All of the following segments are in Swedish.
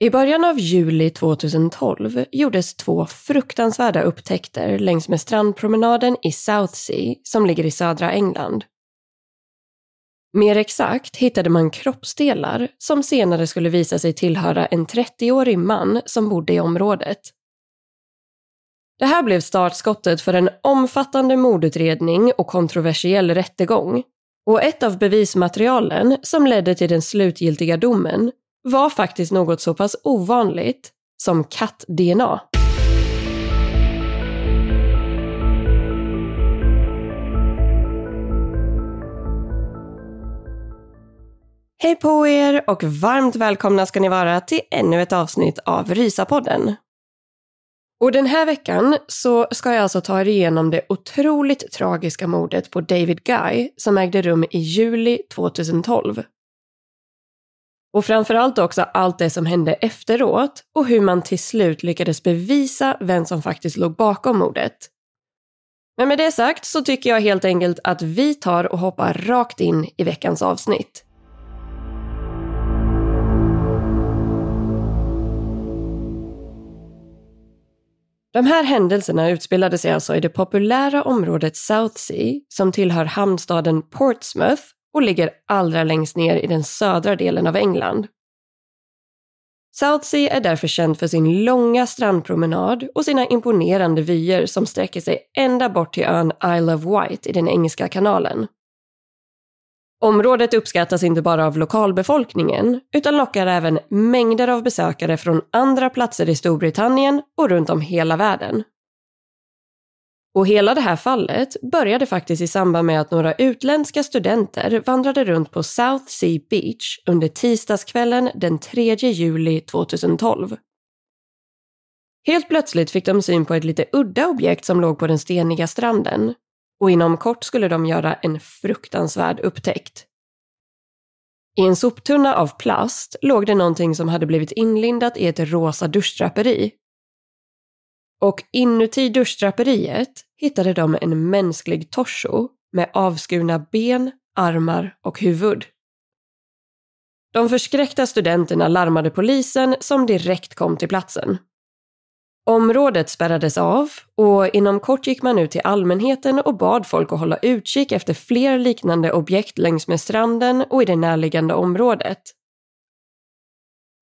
I början av juli 2012 gjordes två fruktansvärda upptäckter längs med strandpromenaden i Southsea som ligger i södra England. Mer exakt hittade man kroppsdelar som senare skulle visa sig tillhöra en 30-årig man som bodde i området. Det här blev startskottet för en omfattande mordutredning och kontroversiell rättegång. Och ett av bevismaterialen som ledde till den slutgiltiga domen var faktiskt något så pass ovanligt som katt-DNA. Hej på er och varmt välkomna ska ni vara till ännu ett avsnitt av Rysapodden. Och den här veckan så ska jag alltså ta er igenom det otroligt tragiska mordet på David Guy som ägde rum i juli 2012. Och framförallt också allt det som hände efteråt och hur man till slut lyckades bevisa vem som faktiskt låg bakom mordet. Men med det sagt så tycker jag helt enkelt att vi tar och hoppar rakt in i veckans avsnitt. De här händelserna utspelade sig alltså i det populära området Southsea som tillhör hamnstaden Portsmouth och ligger allra längst ner i den södra delen av England. Southsea är därför känd för sin långa strandpromenad och sina imponerande vyer som sträcker sig ända bort till ön Isle of Wight i den engelska kanalen. Området uppskattas inte bara av lokalbefolkningen utan lockar även mängder av besökare från andra platser i Storbritannien och runt om hela världen. Och hela det här fallet började faktiskt i samband med att några utländska studenter vandrade runt på South Sea Beach under tisdagskvällen den 3 juli 2012. Helt plötsligt fick de syn på ett lite udda objekt som låg på den steniga stranden och inom kort skulle de göra en fruktansvärd upptäckt. I en soptunna av plast låg det någonting som hade blivit inlindat i ett rosa duschdraperi. Och inuti duschdraperiet hittade de en mänsklig torso med avskurna ben, armar och huvud. De förskräckta studenterna larmade polisen som direkt kom till platsen. Området spärrades av och inom kort gick man ut till allmänheten och bad folk att hålla utkik efter fler liknande objekt längs med stranden och i det närliggande området.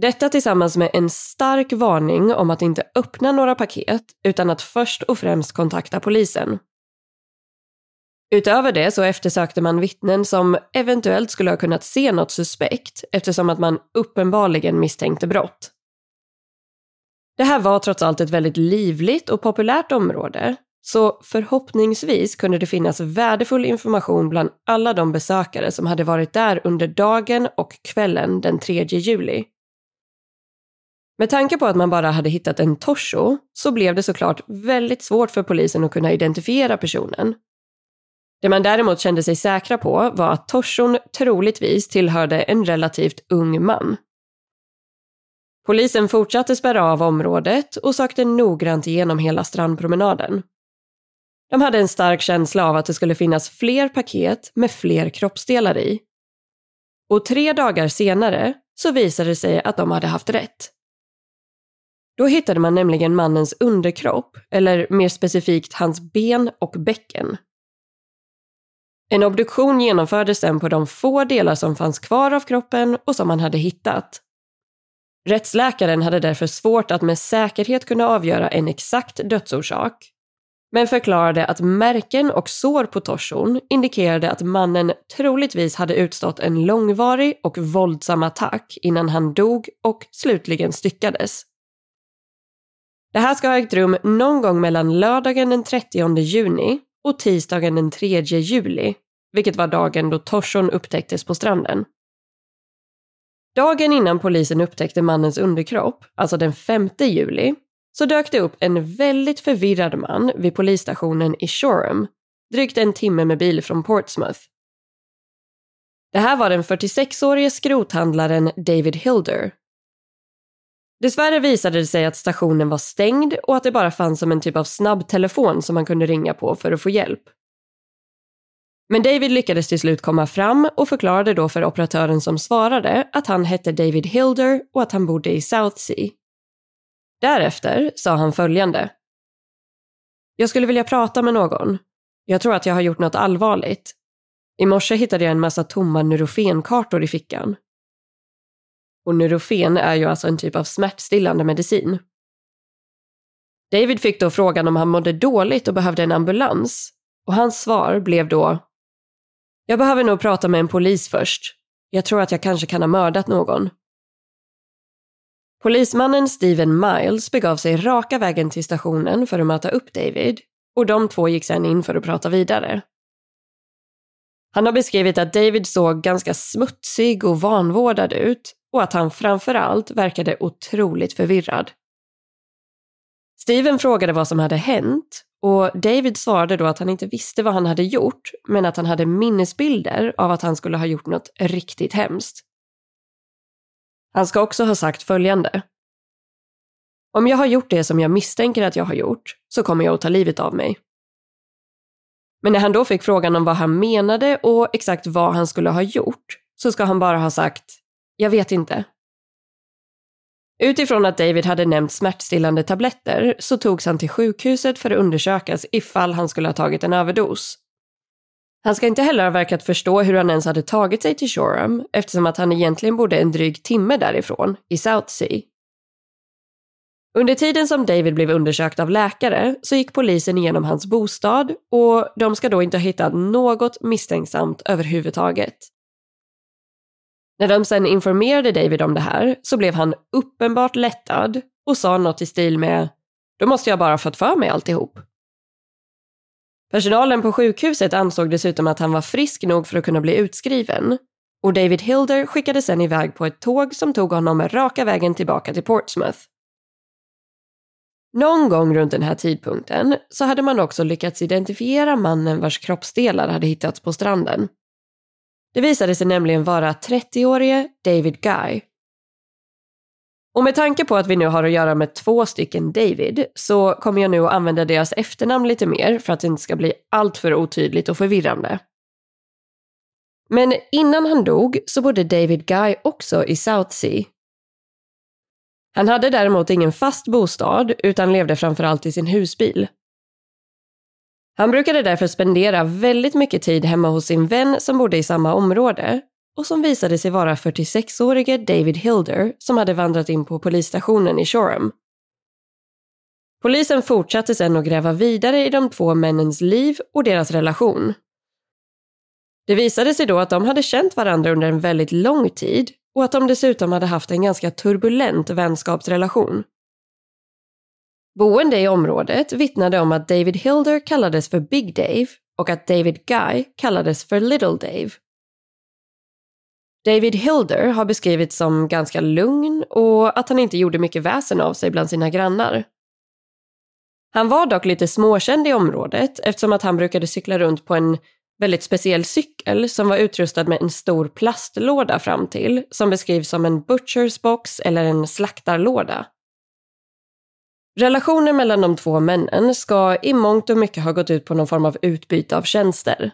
Detta tillsammans med en stark varning om att inte öppna några paket utan att först och främst kontakta polisen. Utöver det så eftersökte man vittnen som eventuellt skulle ha kunnat se något suspekt eftersom att man uppenbarligen misstänkte brott. Det här var trots allt ett väldigt livligt och populärt område, så förhoppningsvis kunde det finnas värdefull information bland alla de besökare som hade varit där under dagen och kvällen den 3 juli. Med tanke på att man bara hade hittat en torso så blev det såklart väldigt svårt för polisen att kunna identifiera personen. Det man däremot kände sig säkra på var att torson troligtvis tillhörde en relativt ung man. Polisen fortsatte spärra av området och sökte noggrant igenom hela strandpromenaden. De hade en stark känsla av att det skulle finnas fler paket med fler kroppsdelar i. Och tre dagar senare så visade det sig att de hade haft rätt. Då hittade man nämligen mannens underkropp, eller mer specifikt hans ben och bäcken. En obduktion genomfördes sen på de få delar som fanns kvar av kroppen och som man hade hittat. Rättsläkaren hade därför svårt att med säkerhet kunna avgöra en exakt dödsorsak, men förklarade att märken och sår på torson indikerade att mannen troligtvis hade utstått en långvarig och våldsam attack innan han dog och slutligen styckades. Det här ska ha ägt rum någon gång mellan lördagen den 30 juni och tisdagen den 3 juli, vilket var dagen då torson upptäcktes på stranden. Dagen innan polisen upptäckte mannens underkropp, alltså den 5 juli, så dök det upp en väldigt förvirrad man vid polisstationen i Shoreham, drygt en timme med bil från Portsmouth. Det här var den 46-årige skrothandlaren David Hilder. Dessvärre visade det sig att stationen var stängd och att det bara fanns som en typ av snabbtelefon som man kunde ringa på för att få hjälp. Men David lyckades till slut komma fram och förklarade då för operatören som svarade att han hette David Hilder och att han bodde i Southsea. Därefter sa han följande. Jag skulle vilja prata med någon. Jag tror att jag har gjort något allvarligt. I morse hittade jag en massa tomma neurofenkartor i fickan. Och Nurofen är ju alltså en typ av smärtstillande medicin. David fick då frågan om han mådde dåligt och behövde en ambulans. Och hans svar blev då Jag behöver nog prata med en polis först. Jag tror att jag kanske kan ha mördat någon. Polismannen Steven Miles begav sig raka vägen till stationen för att möta upp David och de två gick sedan in för att prata vidare. Han har beskrivit att David såg ganska smutsig och vanvårdad ut och att han framförallt verkade otroligt förvirrad. Steven frågade vad som hade hänt och David svarade då att han inte visste vad han hade gjort men att han hade minnesbilder av att han skulle ha gjort något riktigt hemskt. Han ska också ha sagt följande. Om jag har gjort det som jag misstänker att jag har gjort så kommer jag att ta livet av mig. Men när han då fick frågan om vad han menade och exakt vad han skulle ha gjort så ska han bara ha sagt “Jag vet inte”. Utifrån att David hade nämnt smärtstillande tabletter så togs han till sjukhuset för att undersökas ifall han skulle ha tagit en överdos. Han ska inte heller ha verkat förstå hur han ens hade tagit sig till Shoreham eftersom att han egentligen bodde en dryg timme därifrån, i Southsea. Under tiden som David blev undersökt av läkare så gick polisen igenom hans bostad och de ska då inte ha hittat något misstänksamt överhuvudtaget. När de sen informerade David om det här så blev han uppenbart lättad och sa något i stil med “Då måste jag bara fått för mig alltihop”. Personalen på sjukhuset ansåg dessutom att han var frisk nog för att kunna bli utskriven och David Hilder skickades sen iväg på ett tåg som tog honom raka vägen tillbaka till Portsmouth. Någon gång runt den här tidpunkten så hade man också lyckats identifiera mannen vars kroppsdelar hade hittats på stranden. Det visade sig nämligen vara 30-årige David Guy och med tanke på att vi nu har att göra med två stycken David så kommer jag nu att använda deras efternamn lite mer för att det inte ska bli alltför otydligt och förvirrande. Men innan han dog så bodde David Guy också i Southsea. Han hade däremot ingen fast bostad utan levde framförallt i sin husbil. Han brukade därför spendera väldigt mycket tid hemma hos sin vän som bodde i samma område och som visade sig vara 46-årige David Hilder som hade vandrat in på polisstationen i Shoreham. Polisen fortsatte sedan att gräva vidare i de två männens liv och deras relation. Det visade sig då att de hade känt varandra under en väldigt lång tid och att de dessutom hade haft en ganska turbulent vänskapsrelation. Boende i området vittnade om att David Hilder kallades för Big Dave och att David Guy kallades för Little Dave. David Hilder har beskrivits som ganska lugn och att han inte gjorde mycket väsen av sig bland sina grannar. Han var dock lite småkänd i området eftersom att han brukade cykla runt på en väldigt speciell cykel som var utrustad med en stor plastlåda fram till som beskrivs som en butchers box eller en slaktarlåda. Relationen mellan de två männen ska i mångt och mycket ha gått ut på någon form av utbyte av tjänster.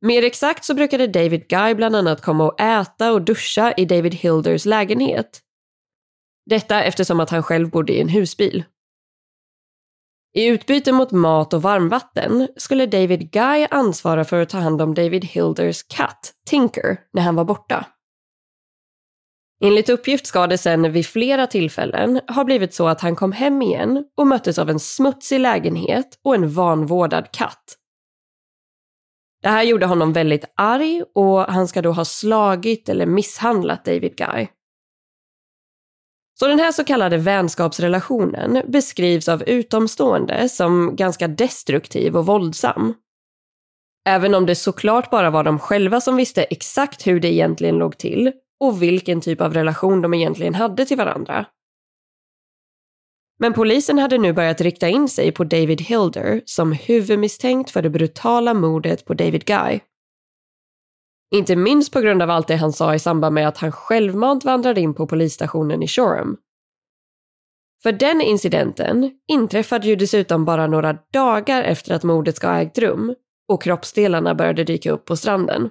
Mer exakt så brukade David Guy bland annat komma och äta och duscha i David Hilders lägenhet. Detta eftersom att han själv bodde i en husbil. I utbyte mot mat och varmvatten skulle David Guy ansvara för att ta hand om David Hilders katt, Tinker, när han var borta. Enligt uppgift ska det sen vid flera tillfällen ha blivit så att han kom hem igen och möttes av en smutsig lägenhet och en vanvårdad katt. Det här gjorde honom väldigt arg och han ska då ha slagit eller misshandlat David Guy. Så den här så kallade vänskapsrelationen beskrivs av utomstående som ganska destruktiv och våldsam. Även om det såklart bara var de själva som visste exakt hur det egentligen låg till och vilken typ av relation de egentligen hade till varandra. Men polisen hade nu börjat rikta in sig på David Hilder som huvudmisstänkt för det brutala mordet på David Guy. Inte minst på grund av allt det han sa i samband med att han självmant vandrade in på polisstationen i Shoreham. För den incidenten inträffade ju dessutom bara några dagar efter att mordet ska ha ägt rum och kroppsdelarna började dyka upp på stranden.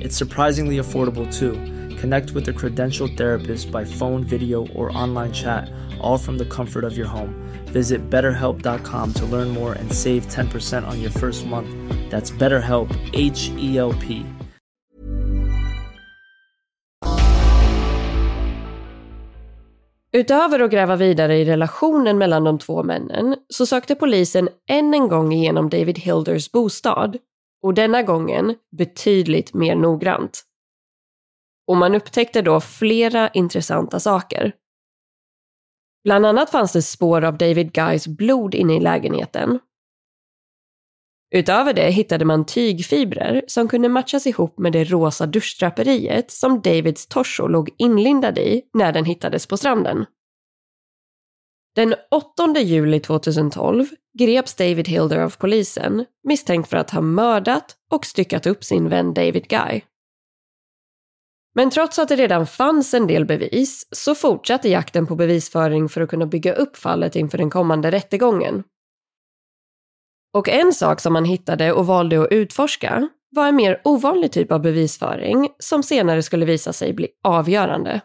It's surprisingly affordable too. Connect with a credentialed therapist by phone, video, or online chat, all from the comfort of your home. Visit betterhelp.com to learn more and save 10% on your first month. That's BetterHelp, H E L P. Utöver att gräva vidare i relationen mellan de två männen så sökte polisen än en gång igenom David Hilders bostad och denna gången betydligt mer noggrant. Och man upptäckte då flera intressanta saker. Bland annat fanns det spår av David Guys blod inne i lägenheten. Utöver det hittade man tygfibrer som kunde matchas ihop med det rosa duschdraperiet som Davids torso låg inlindad i när den hittades på stranden. Den 8 juli 2012 greps David Hilder av polisen misstänkt för att ha mördat och styckat upp sin vän David Guy. Men trots att det redan fanns en del bevis så fortsatte jakten på bevisföring för att kunna bygga upp fallet inför den kommande rättegången. Och en sak som man hittade och valde att utforska var en mer ovanlig typ av bevisföring som senare skulle visa sig bli avgörande.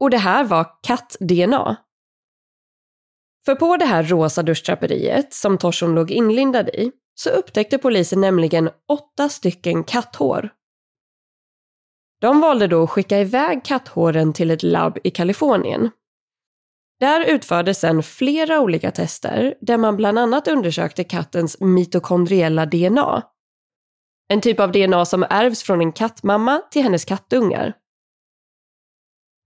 Och det här var katt-DNA. För på det här rosa duschdraperiet som torson låg inlindad i så upptäckte polisen nämligen åtta stycken katthår. De valde då att skicka iväg katthåren till ett labb i Kalifornien. Där utfördes sedan flera olika tester där man bland annat undersökte kattens mitokondriella DNA. En typ av DNA som ärvs från en kattmamma till hennes kattungar.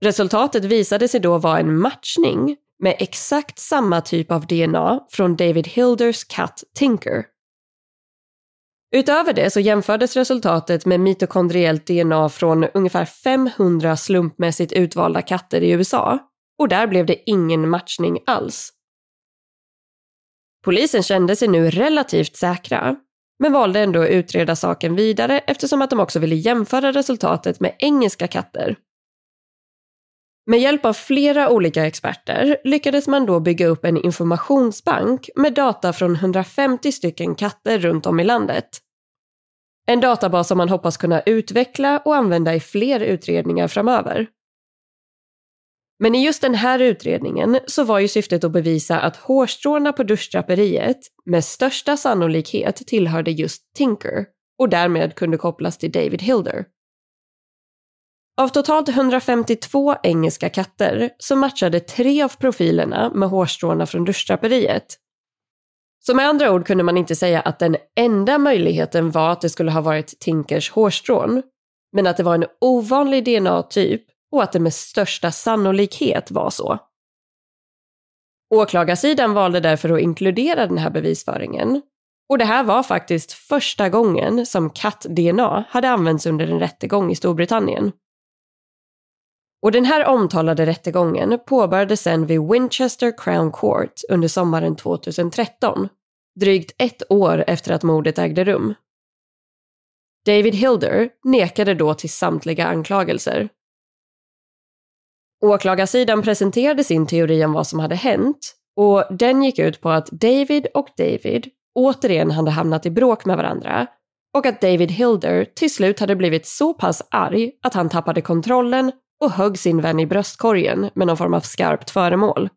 Resultatet visade sig då vara en matchning med exakt samma typ av DNA från David Hilders katt Tinker. Utöver det så jämfördes resultatet med mitokondriellt DNA från ungefär 500 slumpmässigt utvalda katter i USA och där blev det ingen matchning alls. Polisen kände sig nu relativt säkra, men valde ändå att utreda saken vidare eftersom att de också ville jämföra resultatet med engelska katter. Med hjälp av flera olika experter lyckades man då bygga upp en informationsbank med data från 150 stycken katter runt om i landet. En databas som man hoppas kunna utveckla och använda i fler utredningar framöver. Men i just den här utredningen så var ju syftet att bevisa att hårstråna på duschdraperiet med största sannolikhet tillhörde just Tinker och därmed kunde kopplas till David Hilder. Av totalt 152 engelska katter så matchade tre av profilerna med hårstråna från duschdraperiet. Så med andra ord kunde man inte säga att den enda möjligheten var att det skulle ha varit Tinkers hårstrån, men att det var en ovanlig DNA-typ och att det med största sannolikhet var så. Åklagarsidan valde därför att inkludera den här bevisföringen. Och det här var faktiskt första gången som katt-DNA hade använts under en rättegång i Storbritannien. Och den här omtalade rättegången påbörjades sen vid Winchester Crown Court under sommaren 2013, drygt ett år efter att mordet ägde rum. David Hilder nekade då till samtliga anklagelser Åklagarsidan presenterade sin teori om vad som hade hänt och den gick ut på att David och David återigen hade hamnat i bråk med varandra och att David Hilder till slut hade blivit så pass arg att han tappade kontrollen och högg sin vän i bröstkorgen med någon form av skarpt föremål.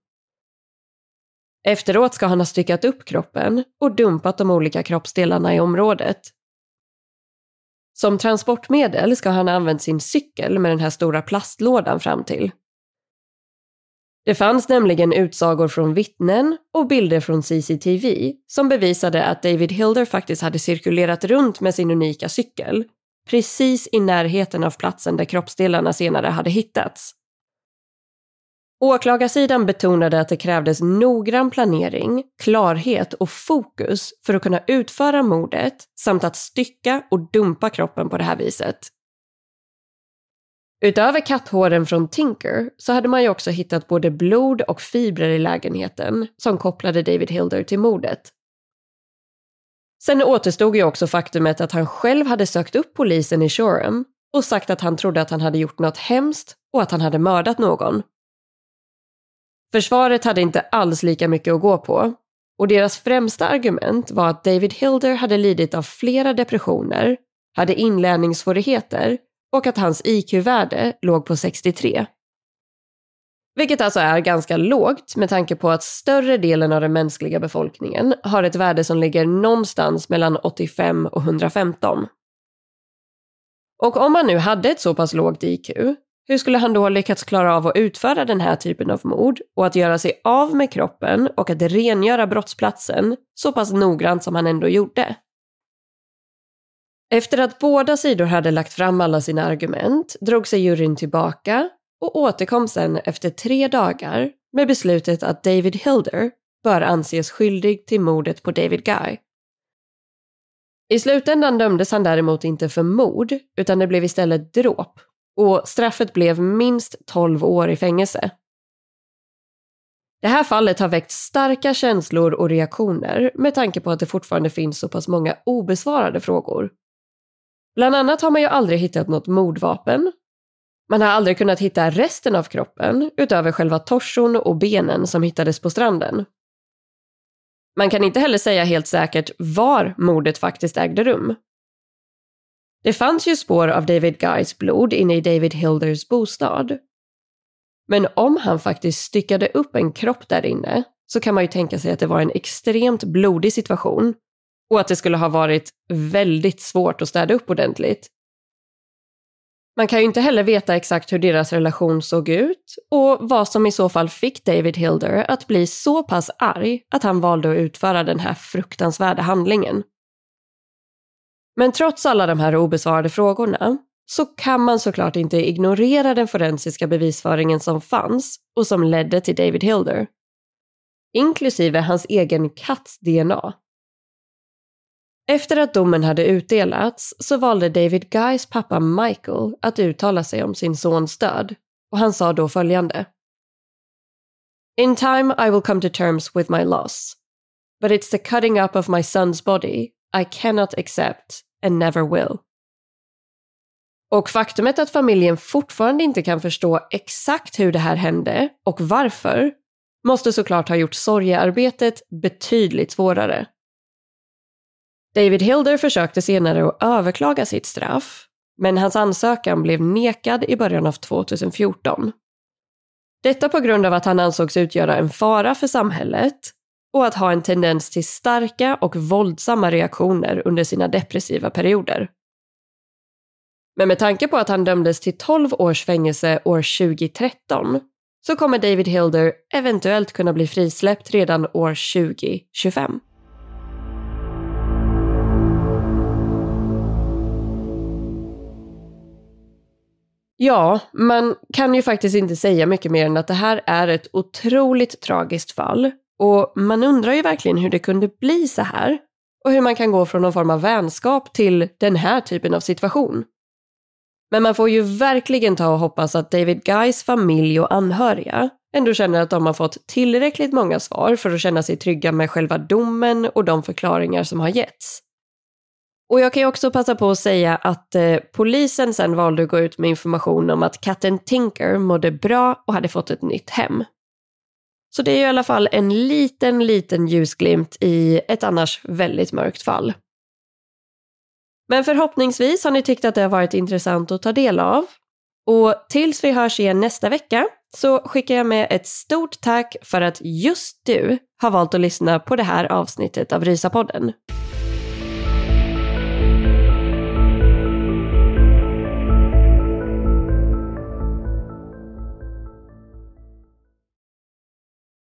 Efteråt ska han ha styckat upp kroppen och dumpat de olika kroppsdelarna i området. Som transportmedel ska han ha använt sin cykel med den här stora plastlådan fram till. Det fanns nämligen utsagor från vittnen och bilder från CCTV som bevisade att David Hilder faktiskt hade cirkulerat runt med sin unika cykel, precis i närheten av platsen där kroppsdelarna senare hade hittats. Åklagarsidan betonade att det krävdes noggrann planering, klarhet och fokus för att kunna utföra mordet samt att stycka och dumpa kroppen på det här viset. Utöver katthåren från Tinker så hade man ju också hittat både blod och fibrer i lägenheten som kopplade David Hilder till mordet. Sen återstod ju också faktumet att han själv hade sökt upp polisen i Shoreham och sagt att han trodde att han hade gjort något hemskt och att han hade mördat någon. Försvaret hade inte alls lika mycket att gå på och deras främsta argument var att David Hilder hade lidit av flera depressioner, hade inlärningssvårigheter och att hans IQ-värde låg på 63. Vilket alltså är ganska lågt med tanke på att större delen av den mänskliga befolkningen har ett värde som ligger någonstans mellan 85 och 115. Och om han nu hade ett så pass lågt IQ, hur skulle han då ha lyckats klara av att utföra den här typen av mord och att göra sig av med kroppen och att rengöra brottsplatsen så pass noggrant som han ändå gjorde? Efter att båda sidor hade lagt fram alla sina argument drog sig juryn tillbaka och återkom sen efter tre dagar med beslutet att David Hilder bör anses skyldig till mordet på David Guy. I slutändan dömdes han däremot inte för mord utan det blev istället dråp och straffet blev minst 12 år i fängelse. Det här fallet har väckt starka känslor och reaktioner med tanke på att det fortfarande finns så pass många obesvarade frågor Bland annat har man ju aldrig hittat något mordvapen. Man har aldrig kunnat hitta resten av kroppen utöver själva torson och benen som hittades på stranden. Man kan inte heller säga helt säkert var mordet faktiskt ägde rum. Det fanns ju spår av David Guys blod inne i David Hilders bostad. Men om han faktiskt styckade upp en kropp där inne så kan man ju tänka sig att det var en extremt blodig situation och att det skulle ha varit väldigt svårt att städa upp ordentligt. Man kan ju inte heller veta exakt hur deras relation såg ut och vad som i så fall fick David Hilder att bli så pass arg att han valde att utföra den här fruktansvärda handlingen. Men trots alla de här obesvarade frågorna så kan man såklart inte ignorera den forensiska bevisföringen som fanns och som ledde till David Hilder. Inklusive hans egen katts DNA. Efter att domen hade utdelats så valde David Guys pappa Michael att uttala sig om sin sons död och han sa då följande. In time I will come to terms with my loss. But it's the cutting up of my son's body I cannot accept and never will. Och faktumet att familjen fortfarande inte kan förstå exakt hur det här hände och varför måste såklart ha gjort sorgearbetet betydligt svårare. David Hilder försökte senare att överklaga sitt straff, men hans ansökan blev nekad i början av 2014. Detta på grund av att han ansågs utgöra en fara för samhället och att ha en tendens till starka och våldsamma reaktioner under sina depressiva perioder. Men med tanke på att han dömdes till 12 års fängelse år 2013 så kommer David Hilder eventuellt kunna bli frisläppt redan år 2025. Ja, man kan ju faktiskt inte säga mycket mer än att det här är ett otroligt tragiskt fall och man undrar ju verkligen hur det kunde bli så här och hur man kan gå från någon form av vänskap till den här typen av situation. Men man får ju verkligen ta och hoppas att David Guys familj och anhöriga ändå känner att de har fått tillräckligt många svar för att känna sig trygga med själva domen och de förklaringar som har getts. Och jag kan ju också passa på att säga att eh, polisen sen valde att gå ut med information om att katten Tinker mådde bra och hade fått ett nytt hem. Så det är ju i alla fall en liten, liten ljusglimt i ett annars väldigt mörkt fall. Men förhoppningsvis har ni tyckt att det har varit intressant att ta del av. Och tills vi hörs igen nästa vecka så skickar jag med ett stort tack för att just du har valt att lyssna på det här avsnittet av Rysapodden. podden